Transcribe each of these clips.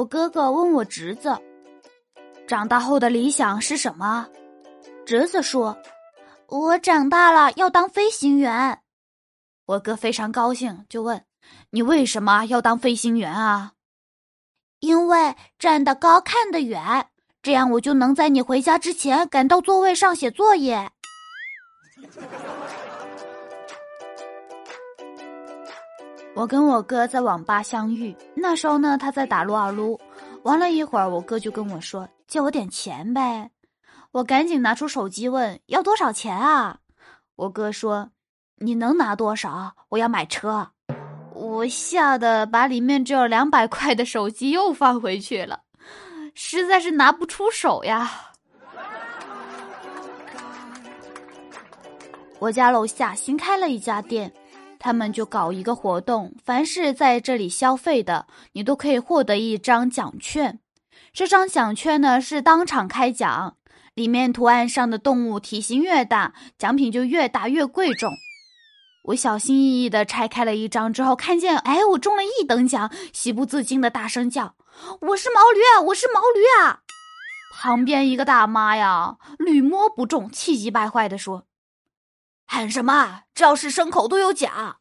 我哥哥问我侄子，长大后的理想是什么？侄子说：“我长大了要当飞行员。”我哥非常高兴，就问：“你为什么要当飞行员啊？”因为站得高看得远，这样我就能在你回家之前赶到座位上写作业。我跟我哥在网吧相遇，那时候呢，他在打撸啊撸，玩了一会儿，我哥就跟我说：“借我点钱呗。”我赶紧拿出手机问：“要多少钱啊？”我哥说：“你能拿多少？我要买车。”我吓得把里面只有两百块的手机又放回去了，实在是拿不出手呀。我家楼下新开了一家店，他们就搞一个活动，凡是在这里消费的，你都可以获得一张奖券。这张奖券呢是当场开奖，里面图案上的动物体型越大，奖品就越大越贵重。我小心翼翼的拆开了一张之后，看见，哎，我中了一等奖，喜不自禁的大声叫：“我是毛驴啊，我是毛驴啊！”旁边一个大妈呀，屡摸不中，气急败坏的说：“喊什么？只要是牲口都有奖。”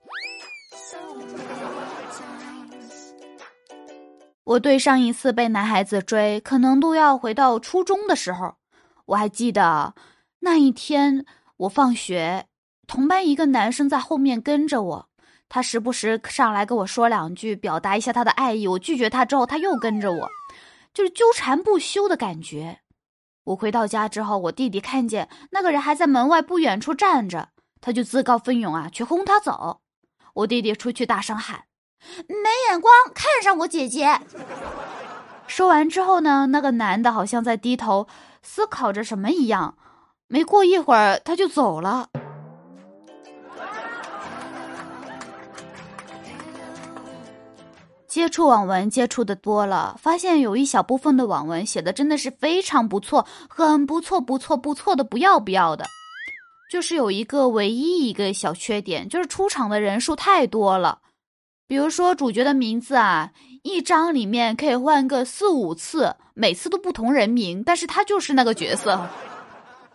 我对上一次被男孩子追，可能都要回到初中的时候。我还记得那一天，我放学。同班一个男生在后面跟着我，他时不时上来跟我说两句，表达一下他的爱意。我拒绝他之后，他又跟着我，就是纠缠不休的感觉。我回到家之后，我弟弟看见那个人还在门外不远处站着，他就自告奋勇啊去轰他走。我弟弟出去大声喊：“没眼光，看上我姐姐！”说完之后呢，那个男的好像在低头思考着什么一样，没过一会儿他就走了。接触网文接触的多了，发现有一小部分的网文写的真的是非常不错，很不错，不错，不错的不要不要的。就是有一个唯一一个小缺点，就是出场的人数太多了。比如说主角的名字啊，一章里面可以换个四五次，每次都不同人名，但是他就是那个角色。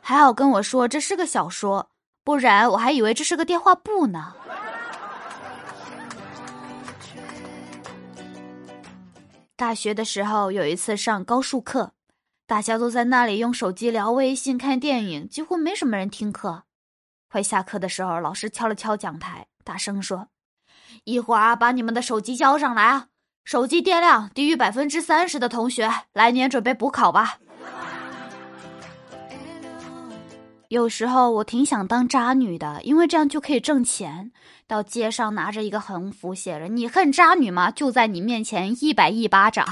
还好跟我说这是个小说，不然我还以为这是个电话簿呢。大学的时候有一次上高数课，大家都在那里用手机聊微信、看电影，几乎没什么人听课。快下课的时候，老师敲了敲讲台，大声说：“一会儿把你们的手机交上来啊！手机电量低于百分之三十的同学，来年准备补考吧。”有时候我挺想当渣女的，因为这样就可以挣钱。到街上拿着一个横幅，写着“你恨渣女吗？”就在你面前一百一巴掌，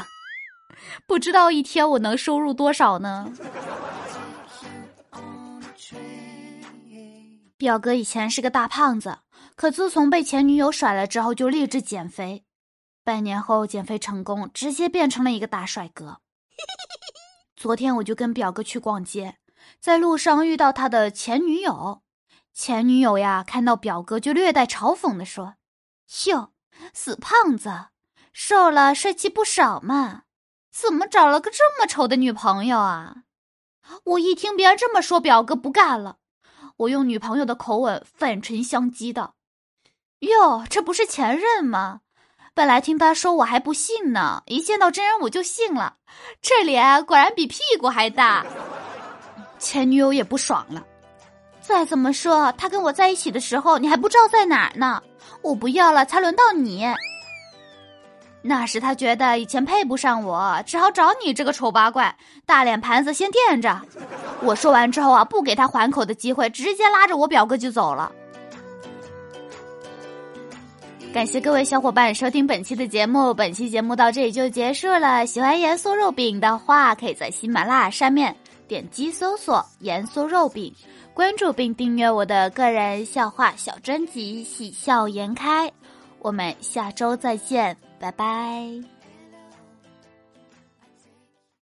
不知道一天我能收入多少呢？表哥以前是个大胖子，可自从被前女友甩了之后，就立志减肥。半年后减肥成功，直接变成了一个大帅哥。昨天我就跟表哥去逛街。在路上遇到他的前女友，前女友呀看到表哥就略带嘲讽的说：“哟，死胖子，瘦了帅气不少嘛，怎么找了个这么丑的女朋友啊？”我一听别人这么说，表哥不干了，我用女朋友的口吻反唇相讥道：“哟，这不是前任吗？本来听他说我还不信呢，一见到真人我就信了，这脸果然比屁股还大。”前女友也不爽了，再怎么说，他跟我在一起的时候，你还不知道在哪儿呢。我不要了，才轮到你。那时他觉得以前配不上我，只好找你这个丑八怪，大脸盘子先垫着。我说完之后啊，不给他还口的机会，直接拉着我表哥就走了。感谢各位小伙伴收听本期的节目，本期节目到这里就结束了。喜欢盐酥肉饼的话，可以在喜马拉雅上面。点击搜索“盐酥肉饼”，关注并订阅我的个人笑话小专辑《喜笑颜开》。我们下周再见，拜拜。